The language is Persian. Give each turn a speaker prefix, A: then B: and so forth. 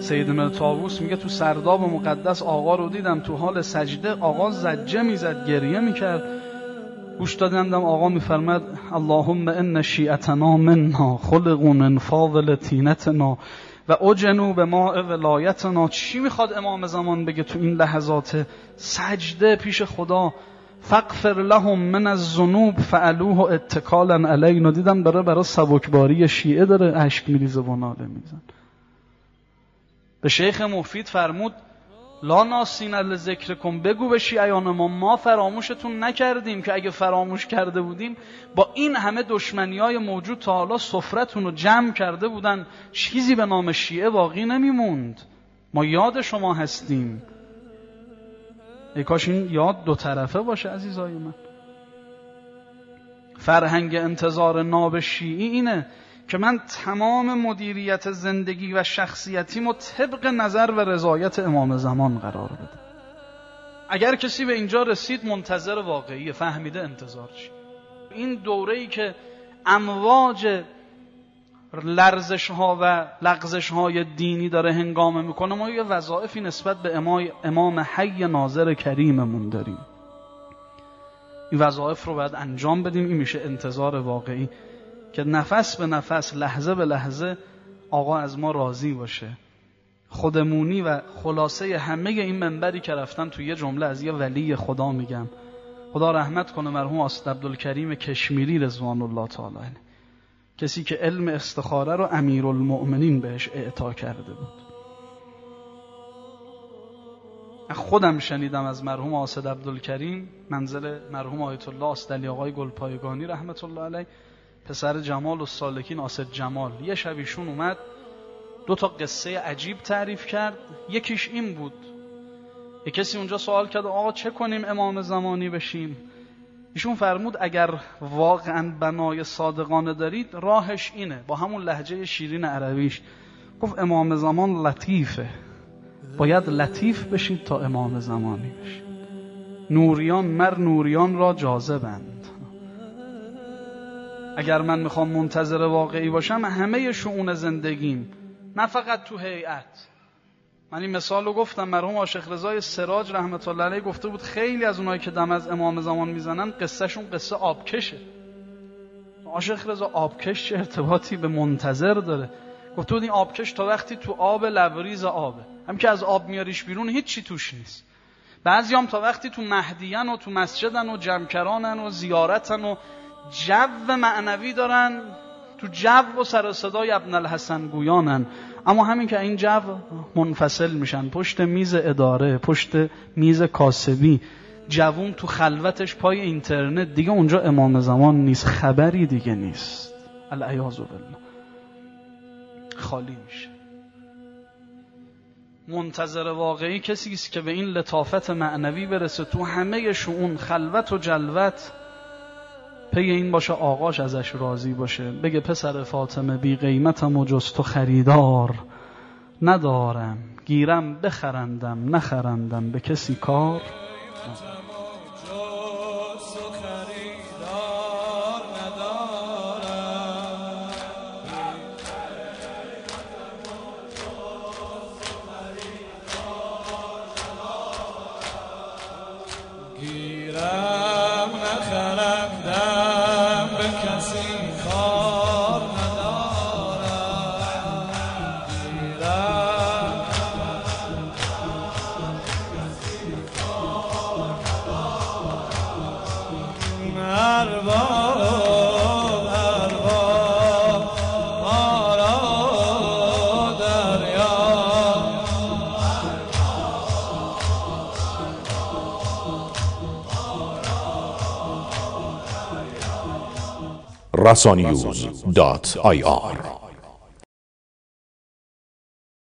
A: سیدنا تاووس میگه تو سرداب مقدس آقا رو دیدم تو حال سجده آقا زجه می‌زد گریه می‌کرد. گوش دادم آقا میفرمد اللهم ان شیعتنا منا خلقوا من فاضل تینتنا و اجنو به ما ولایتنا. چی می‌خواد امام زمان بگه تو این لحظات؟ سجده پیش خدا. فقفر لهم من الذنوب فعلوه اتکالا علینا دیدم برای برای سبکباری شیعه داره اشک میریزه و ناله میزن به شیخ مفید فرمود لا ناسین ذکر کن بگو به شیعیان ما ما فراموشتون نکردیم که اگه فراموش کرده بودیم با این همه دشمنی های موجود تا حالا سفرتون رو جمع کرده بودن چیزی به نام شیعه باقی نمیموند. ما یاد شما هستیم. ای کاش این یاد دو طرفه باشه عزیزای من. فرهنگ انتظار ناب شیعی اینه که من تمام مدیریت زندگی و شخصیتیمو طبق نظر و رضایت امام زمان قرار بده. اگر کسی به اینجا رسید منتظر واقعی فهمیده انتظار چی این دوره ای که امواج لرزش ها و لغزش های دینی داره هنگامه می‌کنه ما یه وظایفی نسبت به امام حی ناظر کریممون داریم. این وظایف رو باید انجام بدیم. این میشه انتظار واقعی که نفس به نفس لحظه به لحظه آقا از ما راضی باشه. خودمونی و خلاصه همه این منبری که رفتن توی یه جمله از یه ولی خدا میگم خدا رحمت کنه مرحوم آسد عبدالکریم کشمیری رضوان الله تعالی کسی که علم استخاره رو امیرالمؤمنین بهش اعطا کرده بود. خودم شنیدم از مرحوم آسد عبدالکریم منزل مرحوم آیت الله آستلی آقای گلپایگانی رحمت الله علیه پسر جمال و سالکین آسد جمال. یه شبیشون اومد دو تا قصه عجیب تعریف کرد. یکیش این بود. یه کسی اونجا سوال کرد آقا چه کنیم امام زمانی بشیم؟ ایشون فرمود اگر واقعا بنای صادقانه دارید راهش اینه. با همون لحجه شیرین عربیش گفت امام زمان لطیفه. باید لطیف بشید تا امام زمانی بشید. نوریان مر نوریان را جاذبند. اگر من می‌خوام منتظر واقعی باشم همه شعون زندگیم. نه فقط تو هیئت. من این مثال رو گفتم مرحوم عاشق رضای سراج رحمت الله علیه گفته بود خیلی از اونایی که دم از امام زمان می‌زنن قصهشون قصه آبکشه. عاشق رضا آبکش چه ارتباطی به منتظر داره؟ گفته بود این آبکش تا وقتی تو آب لبریز آبه. هم که از آب میاریش بیرون هیچی توش نیست. بعضی هم تا وقتی تو مهدیان و تو مسجدن و جمکرانن و زیارتن و جو معنوی دارن تو جو و سر صدای ابن الحسن گویانن. اما همین که این جو منفصل میشن. پشت میز اداره پشت میز کاسبی. جوون تو خلوتش پای اینترنت. دیگه اونجا امام زمان نیست. خبری دیگه نیست. العیاذ بالله. خالی میشه. منتظر واقعی کسی است که به این لطافت معنوی برسه تو همه شعون. خلوت و جلوت. پی این باشه آقاش ازش راضی باشه. بگه پسر فاطمه بی قیمتم و جز تو خریدار ندارم. گیرم بخرندم نخرندم. به کسی کار
B: رسانیوز دات آی آر.